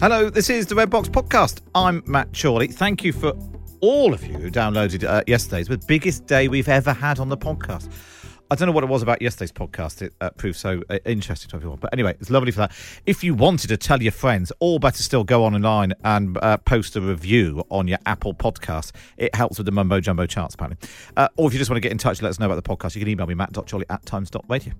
Hello, this is the Red Box Podcast. I'm Matt Chorley. Thank you for all of you who downloaded uh, yesterday's, the biggest day we've ever had on the podcast. I don't know what it was about yesterday's podcast. It uh, proved so uh, interesting to everyone. But anyway, it's lovely for that. If you wanted to tell your friends, or better still, go on online and uh, post a review on your Apple podcast. It helps with the mumbo jumbo charts, apparently. Uh, or if you just want to get in touch, let us know about the podcast, you can email me, matt.chorley at times.radio.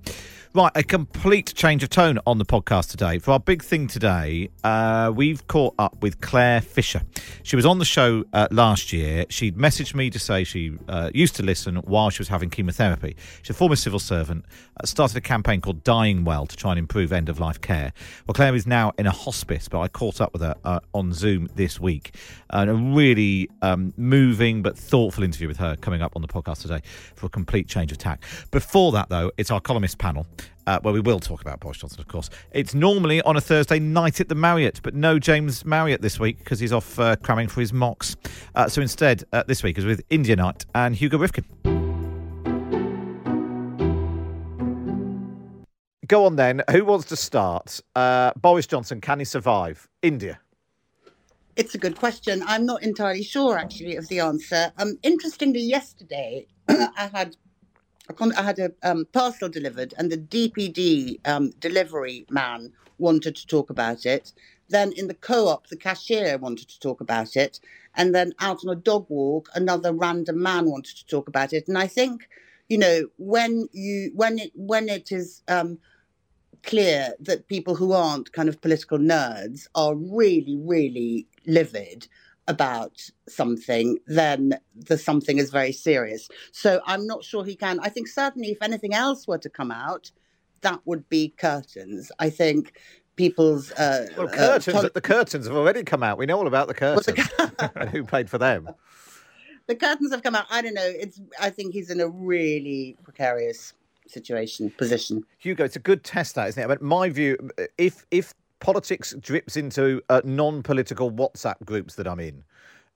Right, a complete change of tone on the podcast today. For our big thing today, uh, we've caught up with Claire Fisher. She was on the show last year. She'd messaged me to say she used to listen while she was having chemotherapy. She's former civil servant, uh, started a campaign called Dying Well to try and improve end of life care. Well, Claire is now in a hospice, but I caught up with her uh, on Zoom this week. And a really um, moving but thoughtful interview with her coming up on the podcast today for a complete change of tack. Before that, though, it's our columnist panel uh, where we will talk about Boris Johnson, of course. It's normally on a Thursday night at the Marriott, but no James Marriott this week because he's off uh, cramming for his mocks. Uh, so instead, uh, this week is with India Knight and Hugo Rifkin. Go on then. Who wants to start? Uh, Boris Johnson, can he survive? India. It's a good question. I'm not entirely sure, actually, of the answer. Um, interestingly, yesterday I had I had a um, parcel delivered, and the DPD um, delivery man wanted to talk about it. Then in the co-op, the cashier wanted to talk about it, and then out on a dog walk, another random man wanted to talk about it. And I think, you know, when you when it when it is um, clear that people who aren't kind of political nerds are really, really livid about something, then the something is very serious. So I'm not sure he can. I think certainly if anything else were to come out, that would be curtains. I think people's uh, well, curtains. Uh, the curtains have already come out. We know all about the curtains well, the... and who paid for them. The curtains have come out. I don't know. It's. I think he's in a really precarious situation position. Hugo, it's a good test, that isn't it? But my view, if if politics drips into uh, non-political WhatsApp groups that I'm in.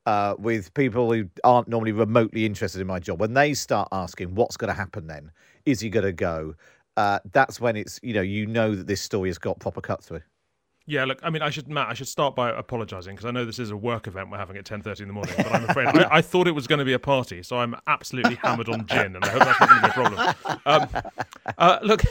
Uh, with people who aren't normally remotely interested in my job, when they start asking what's going to happen, then is he going to go? Uh, that's when it's you know you know that this story has got proper cut through. Yeah, look, I mean, I should, Matt, I should start by apologising because I know this is a work event we're having at ten thirty in the morning, but I'm afraid I, I, thought it was going to be a party, so I'm absolutely hammered on gin, and I hope that's not going to be a problem. Um, uh, look,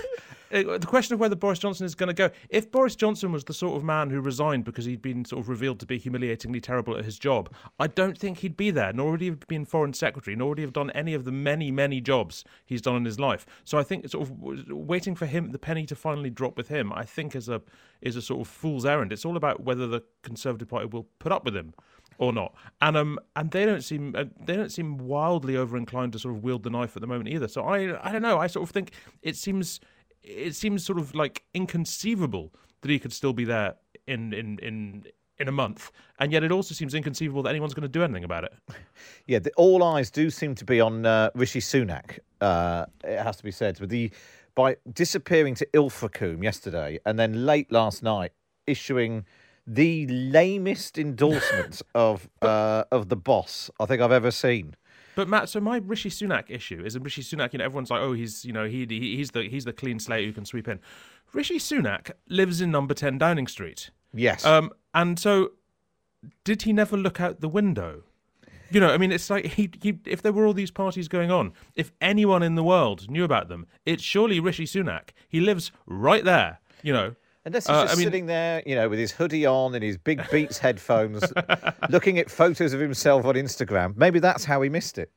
the question of whether Boris Johnson is going to go. If Boris Johnson was the sort of man who resigned because he'd been sort of revealed to be humiliatingly terrible at his job, I don't think he'd be there, nor would he have been foreign secretary, nor would he have done any of the many, many jobs he's done in his life. So I think sort of waiting for him, the penny to finally drop with him, I think is a is a sort of fool's errand. It's all about whether the Conservative Party will put up with him or not. And um, and they don't seem uh, they don't seem wildly over inclined to sort of wield the knife at the moment either. So I I don't know. I sort of think it seems it seems sort of like inconceivable that he could still be there in in in in a month, and yet it also seems inconceivable that anyone's going to do anything about it. Yeah, the, all eyes do seem to be on uh, Rishi Sunak. Uh, it has to be said, with the by disappearing to Ilfracombe yesterday, and then late last night issuing the lamest endorsement of uh, of the boss I think I've ever seen. But Matt, so my Rishi Sunak issue is Rishi Sunak. You know, everyone's like, oh, he's you know he, he he's the he's the clean slate who can sweep in. Rishi Sunak lives in Number Ten Downing Street. Yes. Um, and so did he never look out the window? You know, I mean, it's like he, he, if there were all these parties going on, if anyone in the world knew about them, it's surely Rishi Sunak. He lives right there. You know, Unless he's Uh, just I mean- sitting there, you know, with his hoodie on and his big Beats headphones, looking at photos of himself on Instagram. Maybe that's how he missed it.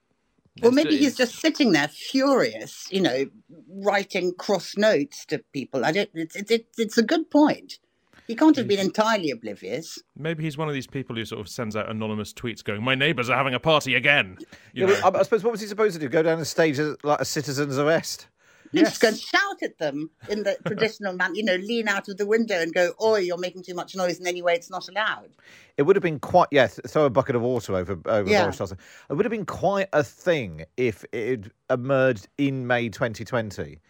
Or It's- maybe he's just sitting there furious, you know, writing cross notes to people. I don't. It's it's it's, it's a good point. He can't have been entirely oblivious. maybe he's one of these people who sort of sends out anonymous tweets going, "My neighbours are having a party again." You Yeah, know? I, I suppose what was he supposed to do? Go down the stage as, like a citizen's arrest? You just go and shout at them in the traditional man. You know, lean out of the window and go, "Oi, you're making too much noise," and anyway, it's not allowed. It would have been quite yeah. th- Throw a bucket of water over over Yeah. Boris Johnson. It would have been quite a thing if it emerged in May 2020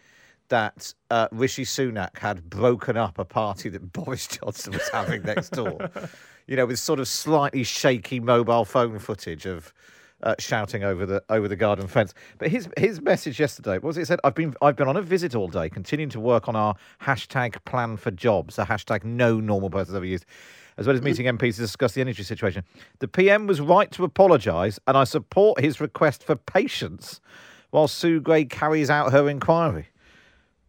that uh, Rishi Sunak had broken up a party that Boris Johnson was having next door. You know, with sort of slightly shaky mobile phone footage of. Uh, shouting over the over the garden fence, but his his message yesterday was it? Said I've been I've been on a visit all day, continuing to work on our hashtag plan for jobs, a hashtag no normal person has ever used as well as meeting MPs to discuss the energy situation. The PM was right to apologise, and I support his request for patience while Sue Gray carries out her inquiry.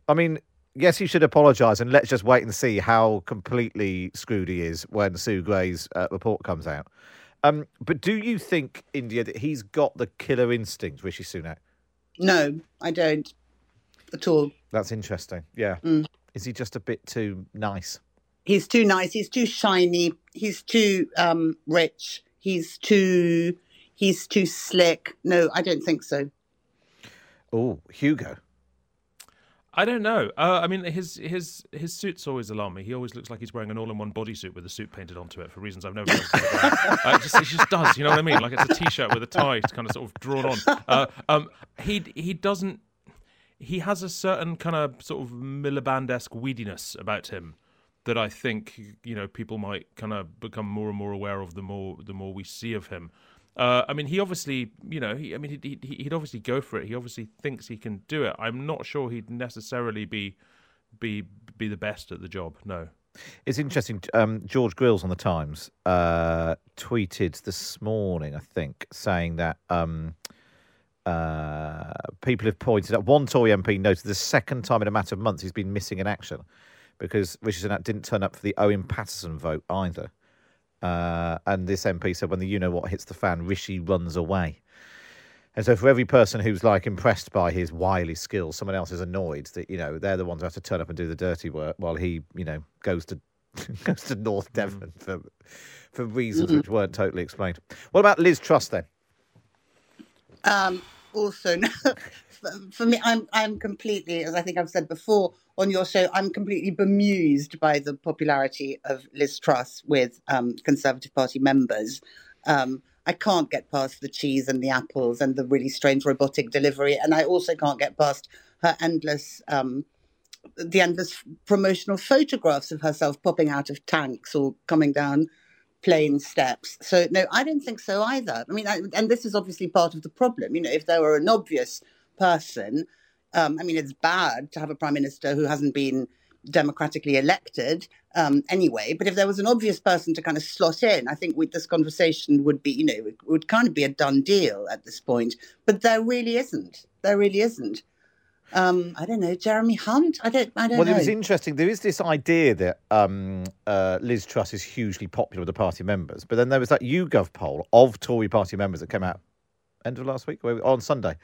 I mean, yes, he should apologise, and let's just wait and see how completely screwed he is when Sue Gray's uh, report comes out. Um, but do you think, India, that he's got the killer instinct, Rishi Sunak? No, I don't at all. That's interesting. Yeah. Is he just a bit too nice? He's too nice. He's too shiny. He's too um, rich. He's too. He's too slick. No, I don't think so. Oh, Hugo. I don't know. Uh, I mean, his his his suits always alarm me. He always looks like he's wearing an all-in-one bodysuit with a suit painted onto it for reasons I've never. been able to figure out. uh, it just, it just does. You know what I mean? Like it's a t-shirt with a tie, it's kind of sort of drawn on. Uh, um, he he doesn't. He has a certain kind of sort of Miliband-esque weediness about him that I think you know people might kind of become more and more aware of the more the more we see of him. Uh, I mean, he obviously, you know, he, I mean, he'd, he'd, he'd obviously go for it. He obviously thinks he can do it. I'm not sure he'd necessarily be be be the best at the job. No. It's interesting. Um, George Grylls on the Times uh, tweeted this morning, I think, saying that um, uh, people have pointed out one Tory MP noted the second time in a matter of months he's been missing in action because Sunak didn't turn up for the Owen Paterson vote either. Uh, and this MP said, when the you know what hits the fan, Rishi runs away. And so, for every person who's like impressed by his wily skills, someone else is annoyed that you know they're the ones who have to turn up and do the dirty work while he, you know, goes to goes to North Devon for for reasons which weren't totally explained. What about Liz Truss then? Um, also, for, for me, I'm I'm completely, as I think I've said before on your show, I'm completely bemused by the popularity of Liz Truss with um, Conservative Party members. Um, I can't get past the cheese and the apples and the really strange robotic delivery, and I also can't get past her endless. Um, the endless promotional photographs of herself popping out of tanks or coming down plane steps. So no, I don't think so either. I mean, I, and this is obviously part of the problem. You know, if there were an obvious person, um, I mean, it's bad to have a prime minister who hasn't been democratically elected um, anyway. But if there was an obvious person to kind of slot in, I think we, this conversation would be, you know, it would kind of be a done deal at this point. But there really isn't. There really isn't. Um, I don't know, Jeremy Hunt. I don't. I don't Well, know. it was interesting. There is this idea that um, uh, Liz Truss is hugely popular with the party members, but then there was that YouGov poll of Tory party members that came out end of last week on Sunday.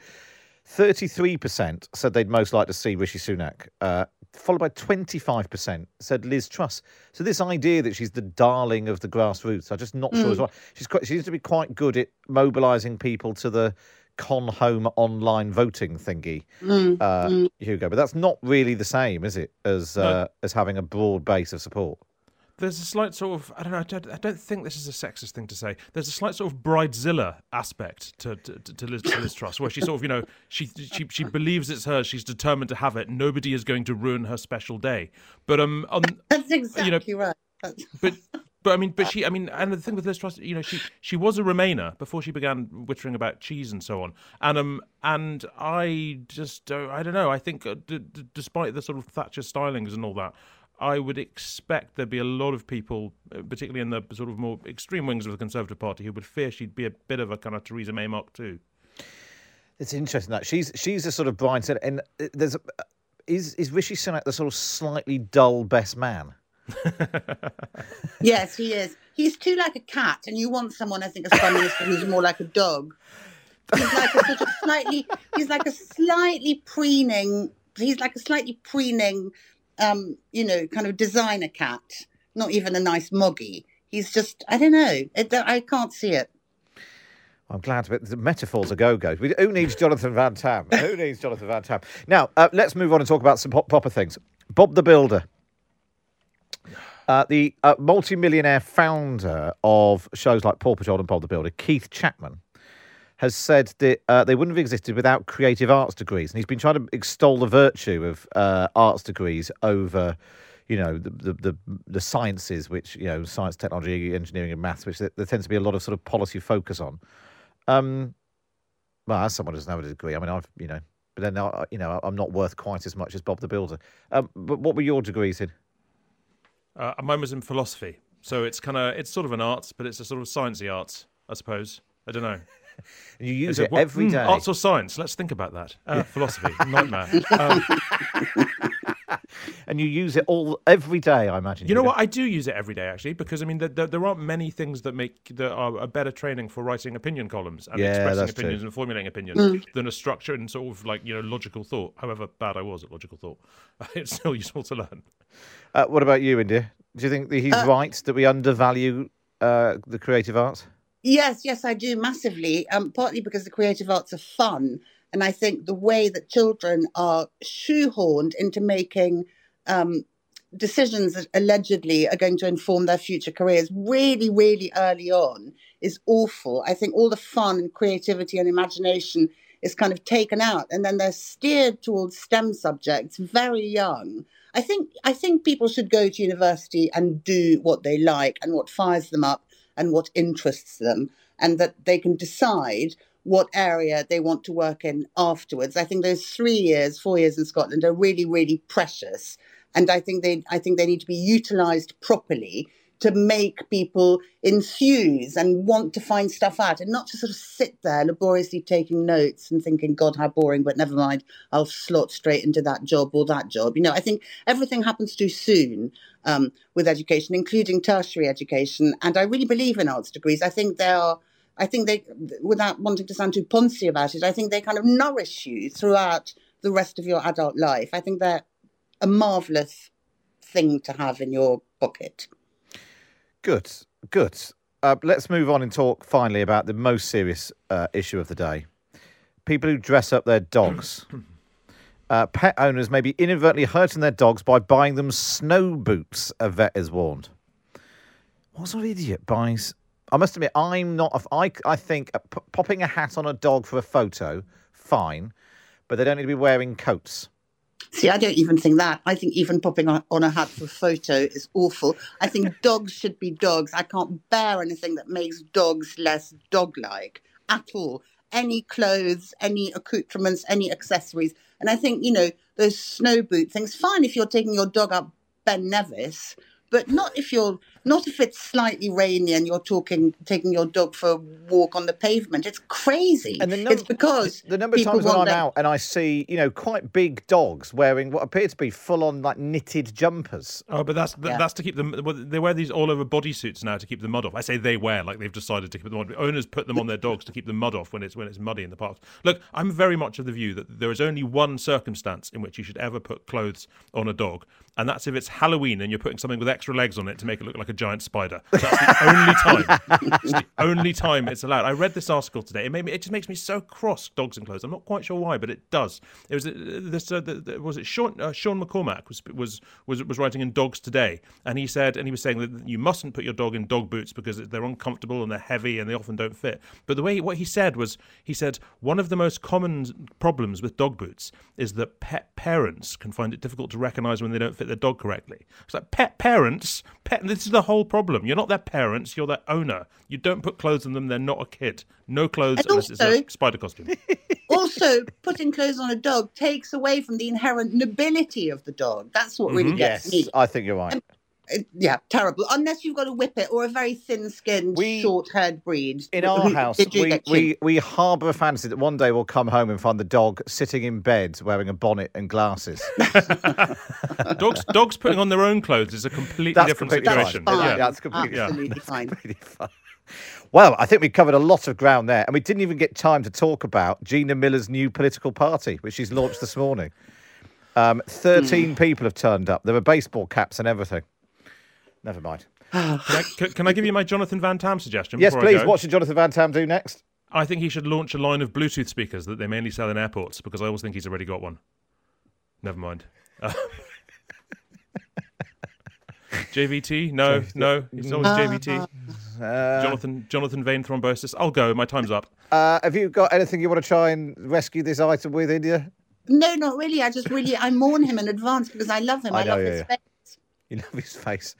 Thirty-three percent said they'd most like to see Rishi Sunak, uh, followed by twenty-five percent said Liz Truss. So this idea that she's the darling of the grassroots, I'm just not sure as well. She's quite, she seems to be quite good at mobilising people to the con home online voting thingy, uh, Hugo. But that's not really the same, is it, as uh, as having a broad base of support? There's a slight sort of I don't know. I don't, I don't think this is a sexist thing to say. There's a slight sort of bridezilla aspect to to, to, to, Liz, to Liz Truss, where she sort of you know she she she believes it's hers. She's determined to have it. Nobody is going to ruin her special day. But um, on, That's exactly right. That's... but But I mean, but she, I mean, and the thing with Liz Truss, you know, she she was a Remainer before she began whittering about cheese and so on. And um, and I just, uh, I don't know. I think, uh, d- d- despite the sort of Thatcher stylings and all that, I would expect there'd be a lot of people, uh, particularly in the sort of more extreme wings of the Conservative Party, who would fear she'd be a bit of a kind of Theresa May Mark too. It's interesting that she's she's a sort of blind set, and uh, there's a, is is Rishi Sunak the sort of slightly dull best man? yes, he is. He's too like a cat, and you want someone, I think, as Prime Minister who's more like a dog. He's like a sort of slightly. He's like a slightly preening. He's like a slightly preening, um, you know, kind of designer cat. Not even a nice moggy. He's just. I don't know. It, I can't see it. I'm glad, but the metaphors are go-go. Who needs Jonathan Van Tam? Who needs Jonathan Van Tam? Now, uh, let's move on and talk about some pop- proper things. Bob the Builder uh, the uh, multi-millionaire founder of shows like Paw Patrol and Bob the Builder, Keith Chapman, has said that uh, they wouldn't have existed without creative arts degrees, and he's been trying to extol the virtue of uh, arts degrees over, you know, the, the, the the sciences, which you know, science, technology, engineering, and maths, which there, there tends to be a lot of sort of policy focus on. Um, well, as someone who doesn't have a degree, I mean, I've you know, but then I, you know, I'm not worth quite as much as Bob the Builder. Um, but what were your degrees in? Uh, mine was in philosophy, so it's kind of it's sort of an arts, but it's a sort of sciencey arts, I suppose. I don't know. And you use it, it every mm. Arts or science? Let's think about that. Uh, philosophy, nightmare. Um, and you use it all every day, I imagine. You know what? I do use it every day actually, because I mean, there, there, there aren't many things that make that are a better training for writing opinion columns and yeah, expressing opinions true. and formulating opinions mm. than a structure and sort of like you know logical thought. However bad I was at logical thought, it's still useful to learn. Uh, what about you, India? Do you think that he's uh, right that we undervalue uh, the creative arts? Yes, yes, I do massively. Um, partly because the creative arts are fun, and I think the way that children are shoehorned into making um, decisions that allegedly are going to inform their future careers really, really early on is awful. I think all the fun and creativity and imagination is kind of taken out, and then they're steered towards STEM subjects very young. I think I think people should go to university and do what they like and what fires them up and what interests them, and that they can decide what area they want to work in afterwards. I think those three years, four years in Scotland are really, really precious, and I think they I think they need to be utilised properly to make people enthuse and want to find stuff out and not to sort of sit there laboriously taking notes and thinking, God, how boring, but never mind, I'll slot straight into that job or that job. You know, I think everything happens too soon um, with education, including tertiary education. And I really believe in arts degrees. I think they are. I think they, without wanting to sound too poncy about it, I think they kind of nourish you throughout the rest of your adult life. I think they're a marvelous thing to have in your pocket. Good, good. Uh, let's move on and talk finally about the most serious uh, issue of the day people who dress up their dogs. Uh, pet owners may be inadvertently hurting their dogs by buying them snow boots, a vet has warned. What sort of idiot buys? I must admit, I'm not. A, I, I think p- popping a hat on a dog for a photo, fine, but they don't need to be wearing coats. See, I don't even think that. I think even popping on, a hat for a photo is awful. I think dogs should be dogs. I can't bear anything that makes dogs less dog like at all. Any clothes, any accoutrements, any accessories. And I think, you know, those snow boot things, fine if you're taking your dog up Ben Nevis, but not if you're not if it's slightly rainy and you're talking taking your dog for a walk on the pavement. It's crazy. And the num- it's because the number of times when I'm out and I see you know quite big dogs wearing what appear to be full on like knitted jumpers. Oh, but that's yeah. that's to keep them. They wear these all over bodysuits now to keep the mud off. I say they wear like they've decided to keep the mud. Owners put them on their dogs to keep the mud off when it's when it's muddy in the parks. Look, I'm very much of the view that there is only one circumstance in which you should ever put clothes on a dog, and that's if it's Halloween and you're putting something with extra legs on it to make it look like a giant spider. That's the only time. It's the only time it's allowed. I read this article today. It made me. It just makes me so cross. Dogs and clothes. I'm not quite sure why, but it does. It was uh, this. Uh, the, was it Sean uh, Sean McCormack was was was was writing in Dogs Today, and he said, and he was saying that you mustn't put your dog in dog boots because they're uncomfortable and they're heavy and they often don't fit. But the way what he said was, he said one of the most common problems with dog boots is that pet parents can find it difficult to recognise when they don't fit their dog correctly. It's like pet parents parents. Pe- this is the whole problem. You're not their parents. You're their owner. You don't put clothes on them. They're not a kid. No clothes And unless it's also- a spider costume. also, putting clothes on a dog takes away from the inherent nobility of the dog. That's what really mm-hmm. gets Yes, me. I think you're right. It- yeah, terrible. Unless you've got a whippet or a very thin-skinned, We- short-haired breed. In our who- house, we, we, we harbour a fantasy that one day we'll come home and find the dog sitting in bed wearing a bonnet and glasses. dogs, dogs putting on their own clothes is a completely That's different completely fine. situation. Fine. Yeah, Yeah. that's completely, Absolutely that's fine. completely fine. Well, I think we covered a lot of ground there, and we didn't even get time to talk about Gina Miller's new political party, which she's launched this morning. Um, Hmm. 13 people have turned up. There were baseball caps and everything. Never mind. Can, I, can, can I give you my Jonathan Van Tam suggestion? Yes, before I please. go? What should Jonathan Van Tam do next? I think he should launch a line of Bluetooth speakers that they mainly sell in airports because I always think he's already got one. Never mind. Uh, JVT? No, no. It's always JVT. Jonathan Jonathan vein thrombosis. I'll go. My time's up. Uh, have you got anything you want to try and rescue this item with, India? No, not really. I just really I mourn him in advance because I love him. I I, love yeah, his yeah. face. You love his face.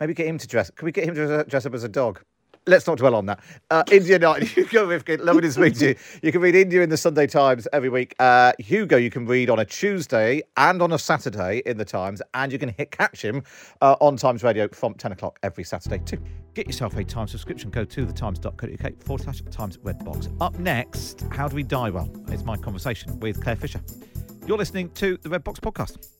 Maybe get him to dress. Can we get him to dress- up as a dog? Let's not dwell on that. Uh, India Knight. Hugo Rifkin, lovely to speak to you. You can read India in the Sunday Times every week. Uh, Hugo, you can read on a Tuesday and on a Saturday in the Times, and you can hit catch him uh, on Times Radio from 10 o'clock every Saturday too. Get yourself a Times subscription. Go to thetimes.co.uk forward slash Times Red Box. Up next, How Do We Die Well? It's my conversation with Claire Fisher. You're listening to the Red Box podcast.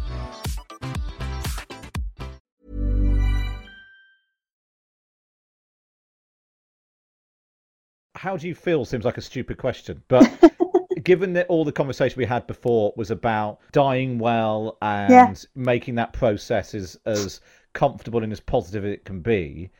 How do you feel seems like a stupid question, but given that all the conversation we had before was about dying well and Yeah. making that process as as comfortable and as positive as it can be,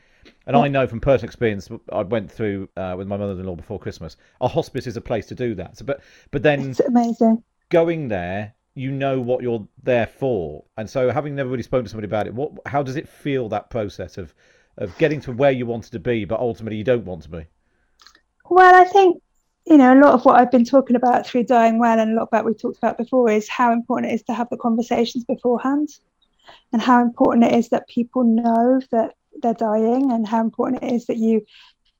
and I know from personal experience, I went through uh, with my mother-in-law before Christmas. A hospice is a place to do that. So, but but then It's amazing. going there, you know what you're there for, and so having never really spoken to somebody about it, what how does it feel that process of of getting to where you wanted to be, but ultimately you don't want to be? Well, I think, you know, a lot of what I've been talking about through Dying Well and a lot about we talked about before is how important it is to have the conversations beforehand and how important it is that people know that they're dying and how important it is that you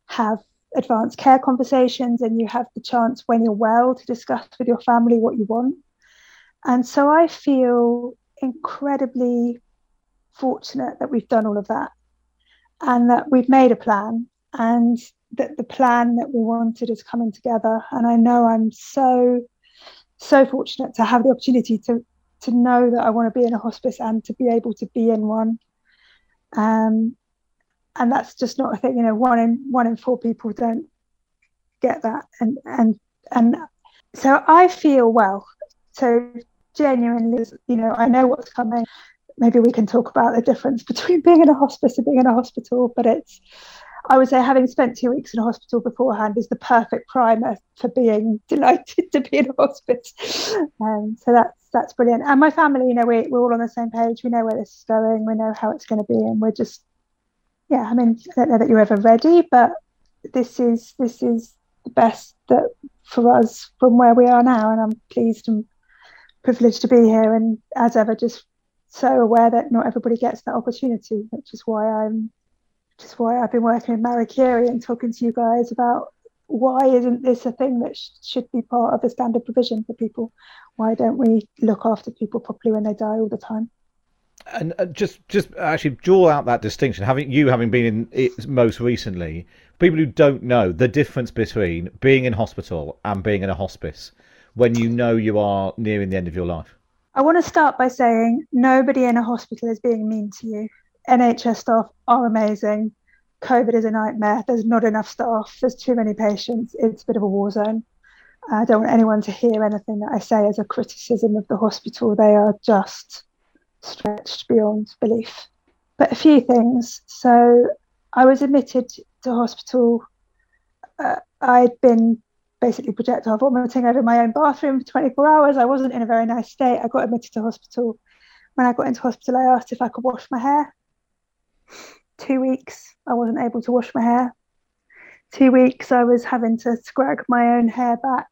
have advanced care conversations and you have the chance when you're well to discuss with your family what you want. And so I feel incredibly fortunate that we've done all of that and that we've made a plan and that the plan that we wanted is coming together. And I know I'm so, so fortunate to have the opportunity to to know that I want to be in a hospice and to be able to be in one. Um, and that's just not a thing, you know, one in one in four people don't get that. And and and so I feel well. So genuinely, you know, I know what's coming. Maybe we can talk about the difference between being in a hospice and being in a hospital, but it's I would say having spent two weeks in a hospital beforehand is the perfect primer for being delighted to be in a hospice. Um, so that's that's brilliant. And my family, you know, we, we're all on the same page. We know where this is going. We know how it's going to be, and we're just, yeah. I mean, I don't know that you're ever ready, but this is this is the best that for us from where we are now, and I'm pleased and privileged to be here. And as ever, just so aware that not everybody gets that opportunity, which is why I'm which is why I've been working with Marie Curie and talking to you guys about why isn't this a thing that sh- should be part of the standard provision for people? Why don't we look after people properly when they die all the time? And uh, just just actually draw out that distinction. Having you having been in it most recently, people who don't know the difference between being in hospital and being in a hospice when you know you are nearing the end of your life. I want to start by saying nobody in a hospital is being mean to you. NHS staff are amazing. COVID is a nightmare. There's not enough staff. There's too many patients. It's a bit of a war zone. I don't want anyone to hear anything that I say as a criticism of the hospital. They are just stretched beyond belief. But a few things. So I was admitted to hospital. Uh, I'd been basically projectile vomiting over my own bathroom for 24 hours. I wasn't in a very nice state. I got admitted to hospital. When I got into hospital, I asked if I could wash my hair. Two weeks, I wasn't able to wash my hair. Two weeks, I was having to scrag my own hair back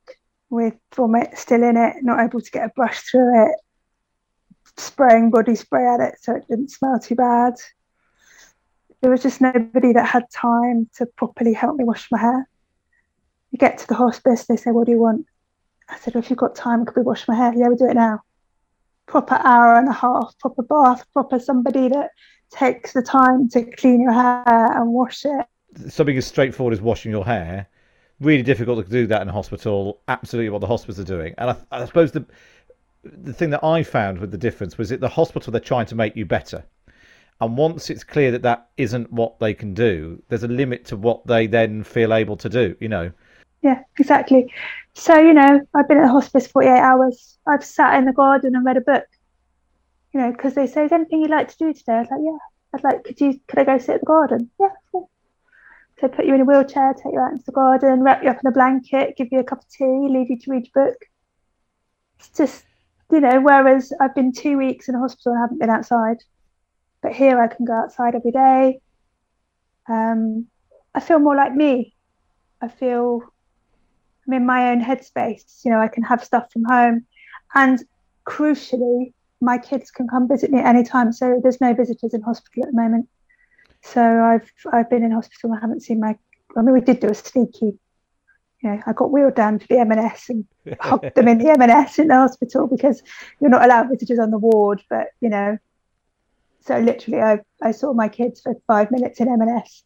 with vomit still in it, not able to get a brush through it, spraying body spray at it so it didn't smell too bad. There was just nobody that had time to properly help me wash my hair. You get to the hospice, they say, What do you want? I said, well, If you've got time, could we wash my hair? Yeah, we do it now. Proper hour and a half, proper bath, proper somebody that takes the time to clean your hair and wash it. Something as straightforward as washing your hair, really difficult to do that in a hospital. Absolutely what the hospitals are doing. And I, I suppose the the thing that I found with the difference was at the hospital they're trying to make you better. And once it's clear that that isn't what they can do, there's a limit to what they then feel able to do, you know. Yeah, exactly. So, you know, I've been at the hospice 48 hours. I've sat in the garden and read a book, you know, because they say, is anything you'd like to do today? I was like, yeah. I'd like, could you, could I go sit in the garden? Yeah, sure. So put you in a wheelchair, take you out into the garden, wrap you up in a blanket, give you a cup of tea, leave you to read your book. It's just you know, whereas I've been two weeks in a hospital and haven't been outside, but here I can go outside every day. Um, I feel more like me. I feel I'm in my own headspace. You know, I can have stuff from home, and crucially, my kids can come visit me at any time. So there's no visitors in hospital at the moment. So I've I've been in hospital I haven't seen my. I mean, we did do a sneaky you know, I got wheeled down to the M&S and hugged them in the M&S in the hospital because you're not allowed visitors on the ward. But you know, so literally, I I saw my kids for five minutes in M&S.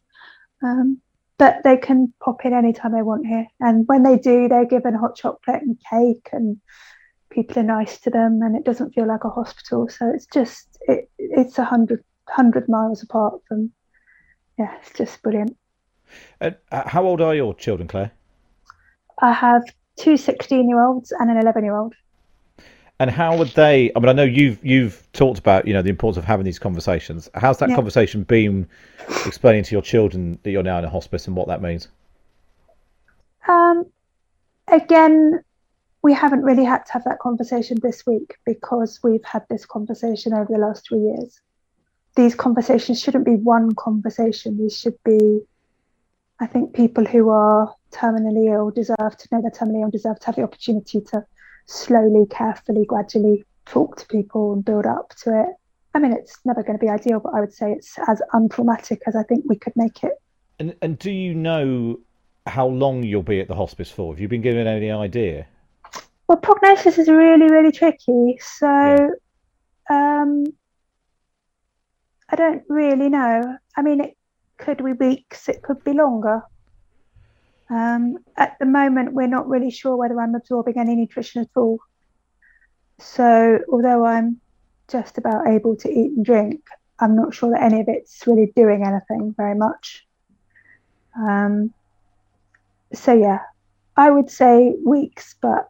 Um, but they can pop in anytime they want here, and when they do, they're given hot chocolate and cake, and people are nice to them, and it doesn't feel like a hospital. So it's just it it's a hundred hundred miles apart from. Yeah, it's just brilliant. Uh, how old are your children, Claire? I have two 16 year olds and an 11 year old. And how would they? I mean, I know you've you've talked about you know the importance of having these conversations. How's that yeah. conversation been explaining to your children that you're now in a hospice and what that means? Um, again, we haven't really had to have that conversation this week because we've had this conversation over the last three years. These conversations shouldn't be one conversation. These should be, I think, people who are terminally ill deserve to know they're terminally ill, deserve to have the opportunity to slowly, carefully, gradually talk to people and build up to it. I mean, it's never going to be ideal, but I would say it's as untraumatic as I think we could make it. And and do you know how long you'll be at the hospice for? Have you been given any idea? Well, prognosis is really, really tricky. So, yeah. um, I don't really know. I mean, it could be weeks, it could be longer. Um, at the moment, we're not really sure whether I'm absorbing any nutrition at all. So, although I'm just about able to eat and drink, I'm not sure that any of it's really doing anything very much. Um, so, yeah, I would say weeks, but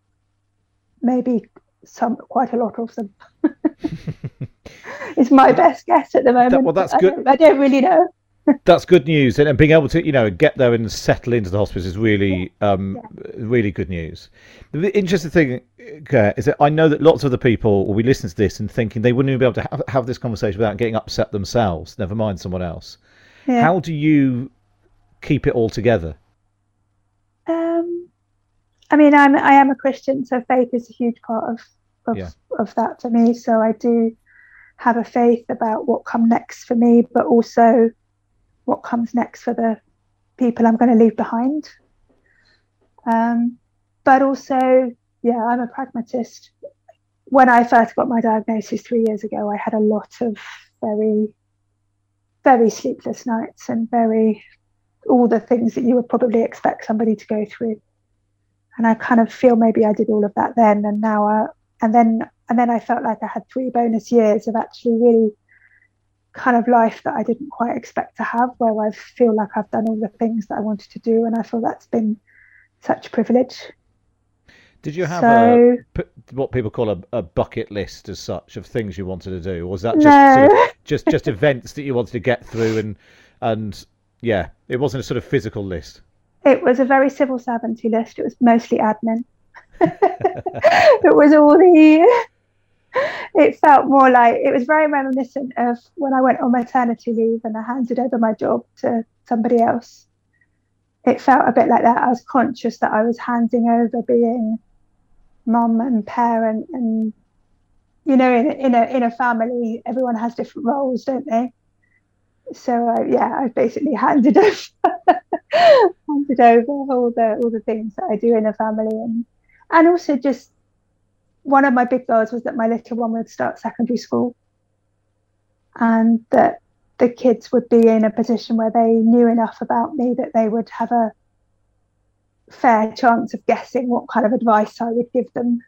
maybe some quite a lot of them. it's my best guess at the moment. That, well, that's good. I don't, I don't really know that's good news, and, and, being able to you know get there and settle into the hospice is really um, yeah. really good news. The interesting thing uh, is that I know that lots of the people will be listening to this and thinking they wouldn't even be able to have, have this conversation without getting upset themselves. Never mind someone else. Yeah. How do you keep it all together? Um, I mean, I'm I am a Christian, so faith is a huge part of of, yeah. of that for me. So I do have a faith about what come next for me, but also what comes next for the people I'm going to leave behind. Um, but also, yeah, I'm a pragmatist. When I first got my diagnosis three years ago, I had a lot of very, very sleepless nights and very all the things that you would probably expect somebody to go through. And I kind of feel maybe I did all of that then, and now, I, and then, and then I felt like I had three bonus years of actually really kind of life that I didn't quite expect to have, where I feel like I've done all the things that I wanted to do, and I feel that's been such a privilege. Did you have So- a what people call a, a bucket list as such of things you wanted to do, or was that just No. sort of, just just events that you wanted to get through and and yeah, it wasn't a sort of physical list. It was a very civil servanty list. It was mostly admin. it was all the. It felt more like it was very reminiscent of when I went on maternity leave and I handed over my job to somebody else. It felt a bit like that. I was conscious that I was handing over being mum and parent, and you know, in a, in a in a family, everyone has different roles, don't they? So uh, yeah, I basically handed over handed over all the all the things that I do in a family, and and also just one of my big goals was that my little one would start secondary school, and that the kids would be in a position where they knew enough about me that they would have a fair chance of guessing what kind of advice I would give them.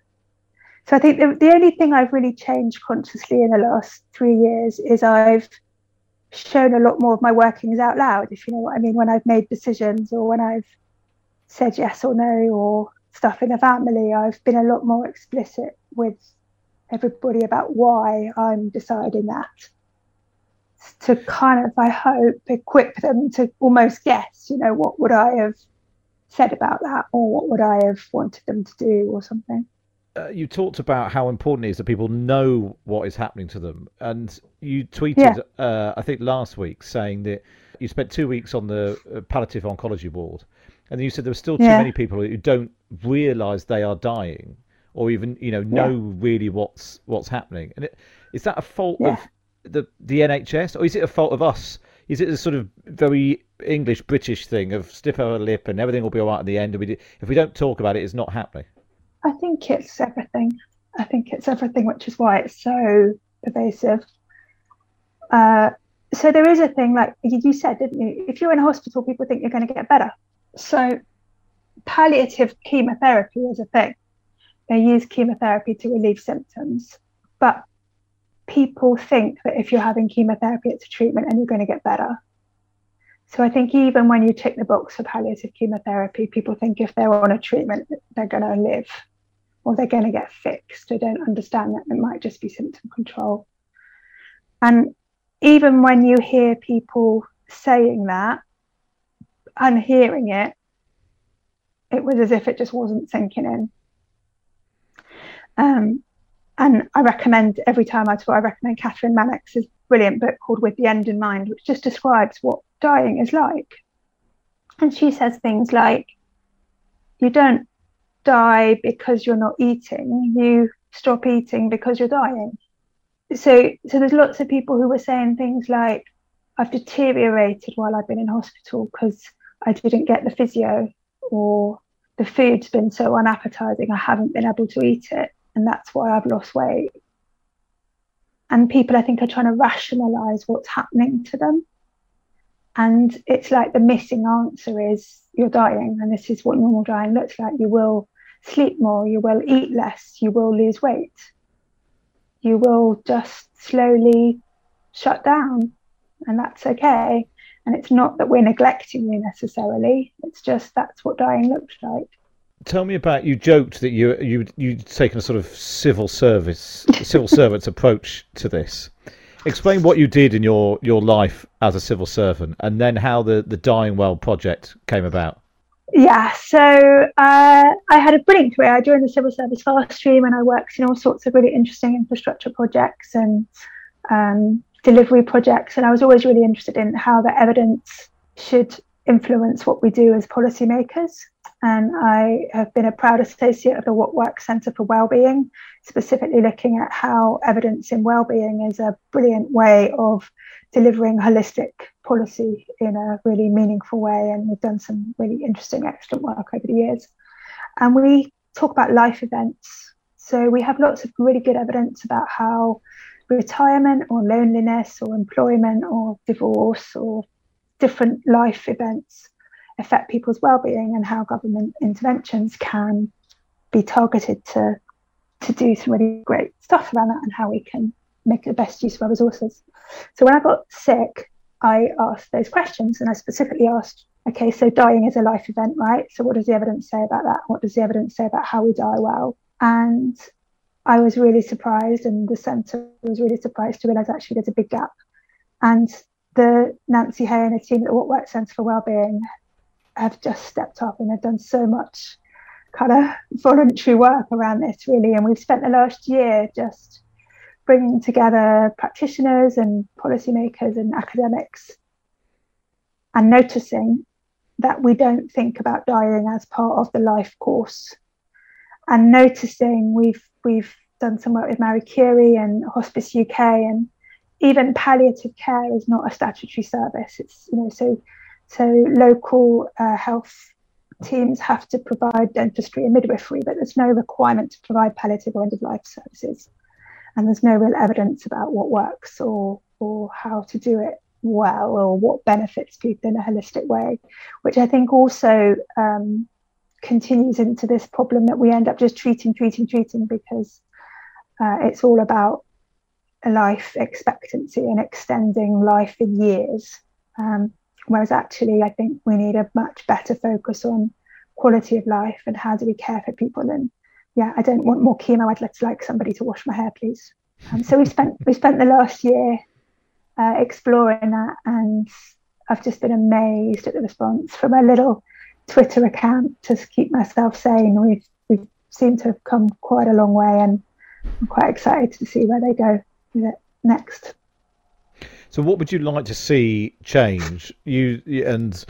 So I think the, the only thing I've really changed consciously in the last three years is I've shown a lot more of my workings out loud, if you know what I mean, when I've made decisions or when I've said yes or no or stuff in the family, I've been a lot more explicit with everybody about why I'm deciding that. To kind of, I hope, equip them to almost guess, you know, what would I have said about that or what would I have wanted them to do or something. Uh, you talked about how important it is that people know what is happening to them, and you tweeted, Yeah. uh, I think last week, saying that you spent two weeks on the palliative oncology ward, and you said there were still too Yeah. many people who don't realise they are dying, or even you know know really what's what's happening. And it, is that a fault Yeah. of the the NHS, or is it a fault of us? Is it a sort of very English British thing of stiff our lip and everything will be all right at the end? And we do, if we don't talk about it, it's not happening. I think it's everything. I think it's everything, which is why it's so pervasive. Uh, so there is a thing like you you said, didn't you? If you're in a hospital, people think you're going to get better. So palliative chemotherapy is a thing. They use chemotherapy to relieve symptoms, but people think that if you're having chemotherapy, it's a treatment and you're going to get better. So I think even when you tick the box for palliative chemotherapy, people think if they're on a treatment, they're going to live or they're going to get fixed. They don't understand that it might just be symptom control. And even when you hear people saying that and hearing it, it was as if it just wasn't sinking in. Um, and I recommend every time I talk, I recommend Kathryn Mannix's brilliant book called With the End in Mind, which just describes what dying is like. And she says things like, you don't die because you're not eating, you stop eating because you're dying. So, so there's lots of people who were saying things like, I've deteriorated while I've been in hospital because I didn't get the physio, or the food's been so unappetizing, I haven't been able to eat it, and that's why I've lost weight. And people, I think, are trying to rationalize what's happening to them. And it's like the missing answer is you're dying, and this is what normal dying looks like. You will sleep more, you will eat less, you will lose weight, you will just slowly shut down, and that's okay. And it's not that we're neglecting you necessarily, it's just that's what dying looks like. Tell me about you joked that you you you'd taken a sort of civil service civil servant's approach to this. Explain what you did in your, your life as a civil servant, and then how the, the Dying Well project came about. Yeah, so uh, I had a brilliant career. I joined the civil service fast stream and I worked in all sorts of really interesting infrastructure projects and um, delivery projects. And I was always really interested in how the evidence should influence what we do as policymakers. And I have been a proud associate of the What Works Centre for Wellbeing, specifically looking at how evidence in wellbeing is a brilliant way of delivering holistic policy in a really meaningful way. And we've done some really interesting, excellent work over the years. And we talk about life events. So we have lots of really good evidence about how retirement or loneliness or employment or divorce or different life events affect people's well-being and how government interventions can be targeted to to do some really great stuff around that and how we can make the best use of our resources. So when I got sick, I asked those questions and I specifically asked okay, so dying is a life event, right? So what does the evidence say about that? What does the evidence say about how we die well? And I was really surprised, and the centre was really surprised to realise actually there's a big gap. And the Nancy Hey and her team at the What Works Centre for Wellbeing have just stepped up and they've done so much kind of voluntary work around this, really. And we've spent the last year just bringing together practitioners and policymakers and academics and noticing that we don't think about dying as part of the life course and noticing we've we've done some work with Marie Curie and Hospice UK and even palliative care is not a statutory service. It's you know so so local uh, health teams have to provide dentistry and midwifery but there's no requirement to provide palliative or end of life services. And there's no real evidence about what works or or how to do it well or what benefits people in a holistic way, which I think also um, continues into this problem that we end up just treating, treating, treating because uh, it's all about life expectancy and extending life in years. Um, whereas actually, I think we need a much better focus on quality of life and how do we care for people. And yeah, I don't want more chemo. I'd like somebody to wash my hair, please. Um, so we spent we spent the last year uh, exploring that, and I've just been amazed at the response from a little Twitter account to keep myself sane. We've we've seemed to have come quite a long way, and I'm quite excited to see where they go with it next. So, what would you like to see change? You and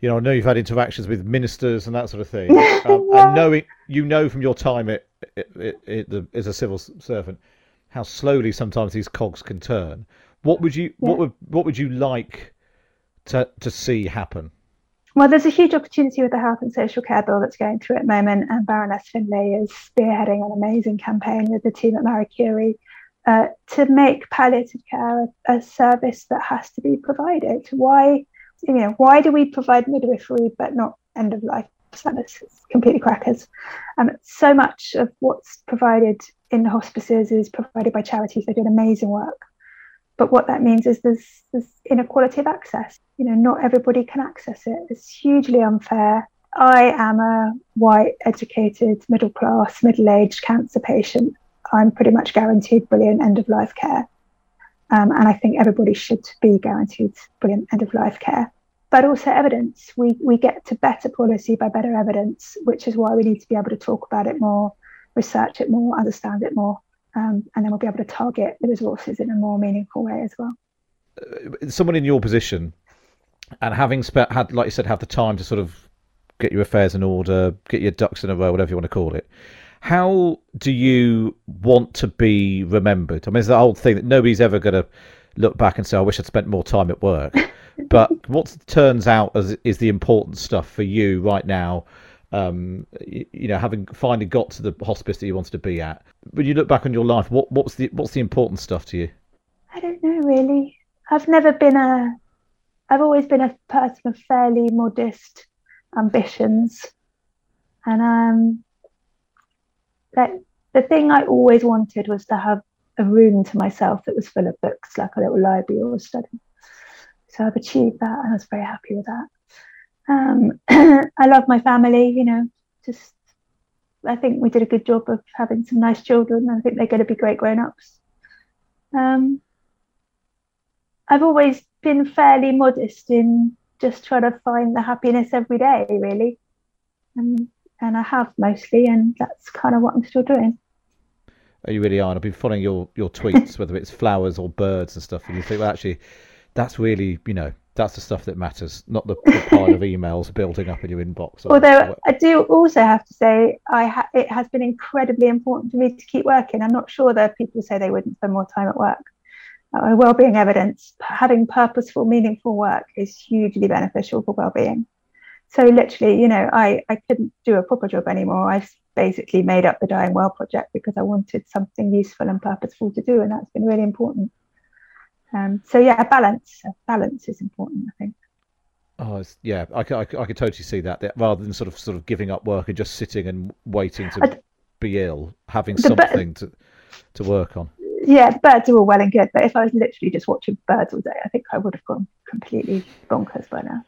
you know, I know you've had interactions with ministers and that sort of thing. Um, yeah. And knowing you know from your time it, it, it, it the, as a civil servant how slowly sometimes these cogs can turn. What would you yeah. what would what would you like to to see happen? Well, there's a huge opportunity with the health and social care bill that's going through at the moment, and Baroness Finlay is spearheading an amazing campaign with the team at Marie Curie uh, to make palliative care a, a, service that has to be provided. Why, you know, why do we provide midwifery but not end of life services? It's completely crackers. Um, so much of what's provided in hospices is provided by charities. They do amazing work. But what that means is there's, there's inequality of access. You know, not everybody can access it. It's hugely unfair. I am a white, educated, middle class, middle aged cancer patient. I'm pretty much guaranteed brilliant end of life care. Um, and I think everybody should be guaranteed brilliant end of life care. But also evidence. We, we get to better policy by better evidence, which is why we need to be able to talk about it more, research it more, understand it more um, and then we'll be able to target the resources in a more meaningful way as well. Uh, someone in your position, and having spent had, like you said, have the time to sort of get your affairs in order, get your ducks in a row, whatever you want to call it. How do you want to be remembered? I mean, it's the whole thing that nobody's ever going to look back and say, "I wish I'd spent more time at work." but what turns out as is the important stuff for you right now um, you, you, know, having finally got to the hospice that you wanted to be at. When you look back on your life, what what's the what's the important stuff to you? I don't know really. I've never been a. I've always been a person of fairly modest ambitions, and um, that the thing I always wanted was to have a room to myself that was full of books, like a little library or a study. So I've achieved that, and I was very happy with that. Um, I love my family, you know, just I think we did a good job of having some nice children. I think they're going to be great grown ups. Um, I've always been fairly modest in just trying to find the happiness every day, really. And, and I have mostly, and that's kind of what I'm still doing. Oh, you really are. I've been following your, your tweets, whether it's flowers or birds and stuff, and you think, well, actually, that's really, you know, that's the stuff that matters, not the, the pile of emails building up in your inbox. Although I do also have to say, I ha- it has been incredibly important for me to keep working. I'm not sure that people say they wouldn't spend more time at work. Uh, well-being evidence, having purposeful, meaningful work is hugely beneficial for well-being. So literally, you know, I, I couldn't do a proper job anymore. I've basically made up the Dying Well project because I wanted something useful and purposeful to do, and that's been really important. Um, so yeah, balance. Balance is important, I think. Oh, yeah, I, I, I could totally see that, that. Rather than sort of sort of giving up work and just sitting and waiting to I, be ill, having something to to work on. Yeah, birds are all well and good, but if I was literally just watching birds all day, I think I would have gone completely bonkers by now.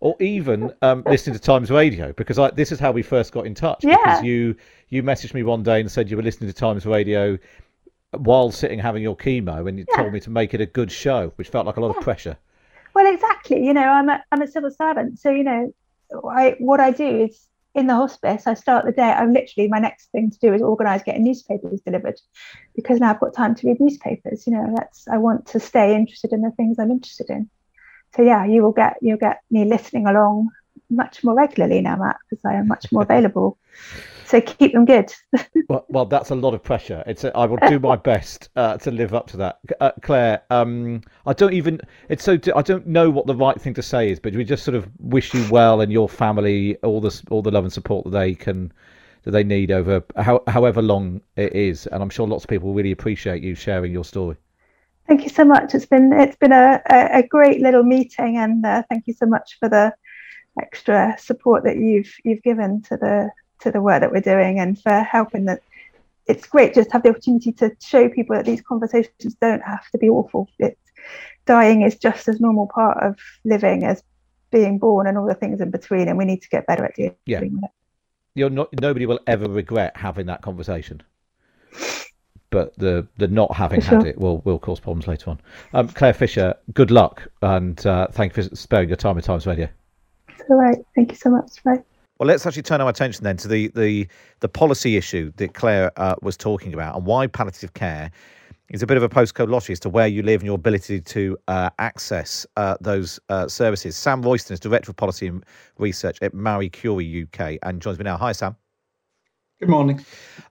or even um, listening to Times Radio because I, this is how we first got in touch. Yeah. Because you you messaged me one day and said you were listening to Times Radio while sitting having your chemo, and you Yeah. told me to make it a good show, which felt like a lot of pressure. Well, exactly. You know, I'm a I'm a civil servant, so you know, I what I do is in the hospice. I start the day. I'm literally my next thing to do is organise getting newspapers delivered, because now I've got time to read newspapers. You know, that's I want to stay interested in the things I'm interested in. So yeah, you will get you'll get me listening along much more regularly now, Matt, because I am much more available. So keep them good. Well, well, that's a lot of pressure. It's a, I will do my best uh, to live up to that. Uh, Claire, um, I don't even. It's so. I don't know what the right thing to say is, but we just sort of wish you well and your family all this all the love and support that they can that they need over how, however long it is. And I'm sure lots of people really appreciate you sharing your story. Thank you so much. It's been it's been a, a, a great little meeting, and uh, thank you so much for the extra support that you've you've given to the to the work that we're doing, and for helping that. It's great just to have the opportunity to show people that these conversations don't have to be awful. It's, dying is just as normal part of living as being born and all the things in between, and we need to get better at dealing Yeah. with it. You're not. Nobody will ever regret having that conversation. But the the not having For had it will will cause problems later on. Um, Claire Fisher, good luck and uh, thank you for sparing your time with Times Radio. It's all right. Thank you so much. Bye. Well, let's actually turn our attention then to the the, the policy issue that Claire uh, was talking about and why palliative care is a bit of a postcode lottery as to where you live and your ability to uh, access uh, those uh, services. Sam Royston is Director of Policy and Research at Marie Curie UK and joins me now. Hi, Sam. Good morning.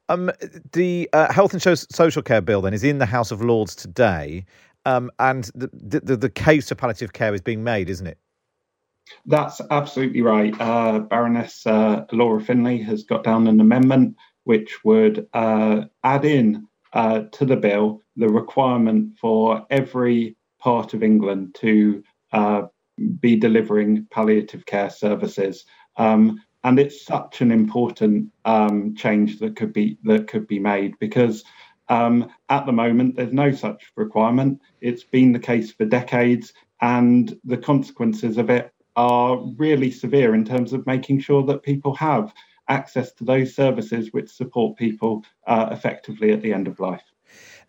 Um, the uh, Health and Social Care Bill then is in the House of Lords today, um, and the, the the case for palliative care is being made, isn't it? That's absolutely right. Uh, Baroness uh, Ilora Finlay has got down an amendment which would uh, add in uh, to the bill the requirement for every part of England to uh, be delivering palliative care services. Um, and it's such an important um, change that could be that could be made because um, at the moment there's no such requirement. It's been the case for decades, and the consequences of it are really severe in terms of making sure that people have access to those services which support people uh, effectively at the end of life.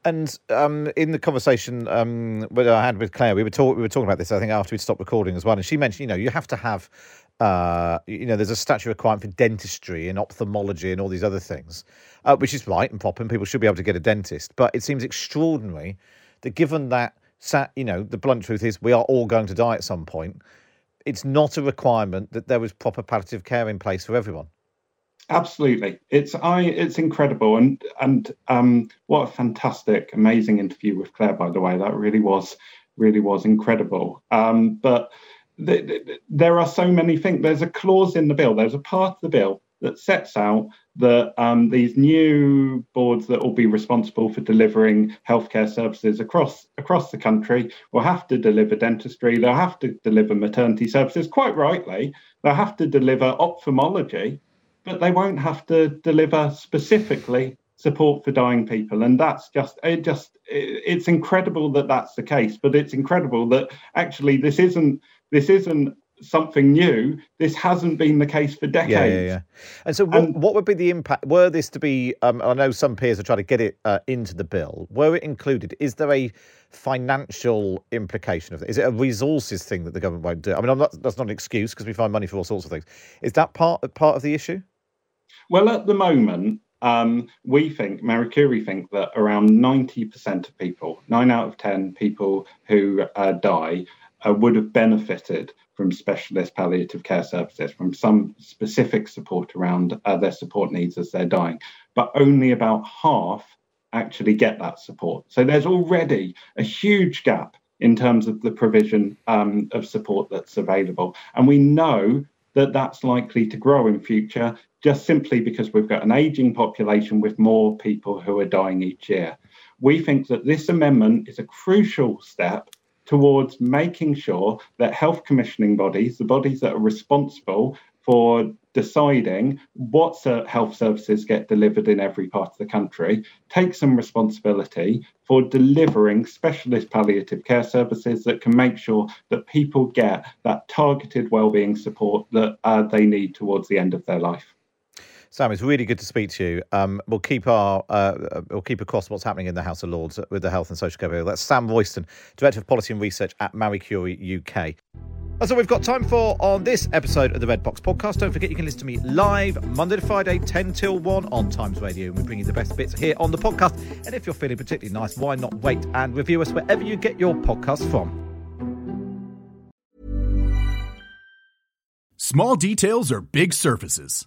And um, in the conversation um, that I had with Claire, we were talk- we were talking about this. I think after we stopped recording as well, and she mentioned, you know, you have to have, uh, you know, there's a statutory requirement for dentistry and ophthalmology and all these other things, uh, which is right and proper, and people should be able to get a dentist. But it seems extraordinary that given that, you know, the blunt truth is we are all going to die at some point. It's not a requirement that there was proper palliative care in place for everyone. Absolutely, it's I it's incredible, and and um, what a fantastic, amazing interview with Claire. By the way, that really was really was incredible. Um, but th- th- there are so many things. There's a clause in the bill. There's a part of the bill that sets out that um, these new boards that will be responsible for delivering healthcare services across across the country will have to deliver dentistry. They'll have to deliver maternity services. Quite rightly, they'll have to deliver ophthalmology but they won't have to deliver specifically support for dying people and that's just it just it, it's incredible that that's the case but it's incredible that actually this isn't this isn't something new this hasn't been the case for decades Yeah, yeah, yeah. And so, what, And- what would be the impact? Were this to be, um, I know some peers are trying to get it uh, into the bill. Were it included? Is there a financial implication of it? Is it a resources thing that the government won't do? I mean, I'm not, that's not an excuse because we find money for all sorts of things. Is that part part of the issue? Well, at the moment, um, we think, Marie Curie think that around 90% of people, nine out of 10 people who uh, die, uh, would have benefited from specialist palliative care services, from some specific support around uh, their support needs as they're dying. But only about half actually get that support. So there's already a huge gap in terms of the provision um, of support that's available. And we know that that's likely to grow in future just simply because we've got an aging population with more people who are dying each year. We think that this amendment is a crucial step towards making sure that health commissioning bodies, the bodies that are responsible for deciding what health services get delivered in every part of the country, take some responsibility for delivering specialist palliative care services that can make sure that people get that targeted wellbeing support that uh, they need towards the end of their life. Sam, it's really good to speak to you. Um, we'll keep our uh, we'll keep across what's happening in the House of Lords with the Health and Social Care Bill. That's Sam Royston, Director of Policy and Research at Marie Curie UK. That's all we've got time for on this episode of the Red Box Podcast. Don't forget you can listen to me live Monday to Friday, 10 till 1 on Times Radio. And we bring you the best bits here on the podcast. And if you're feeling particularly nice, why not wait and review us wherever you get your podcast from? Small details are big surfaces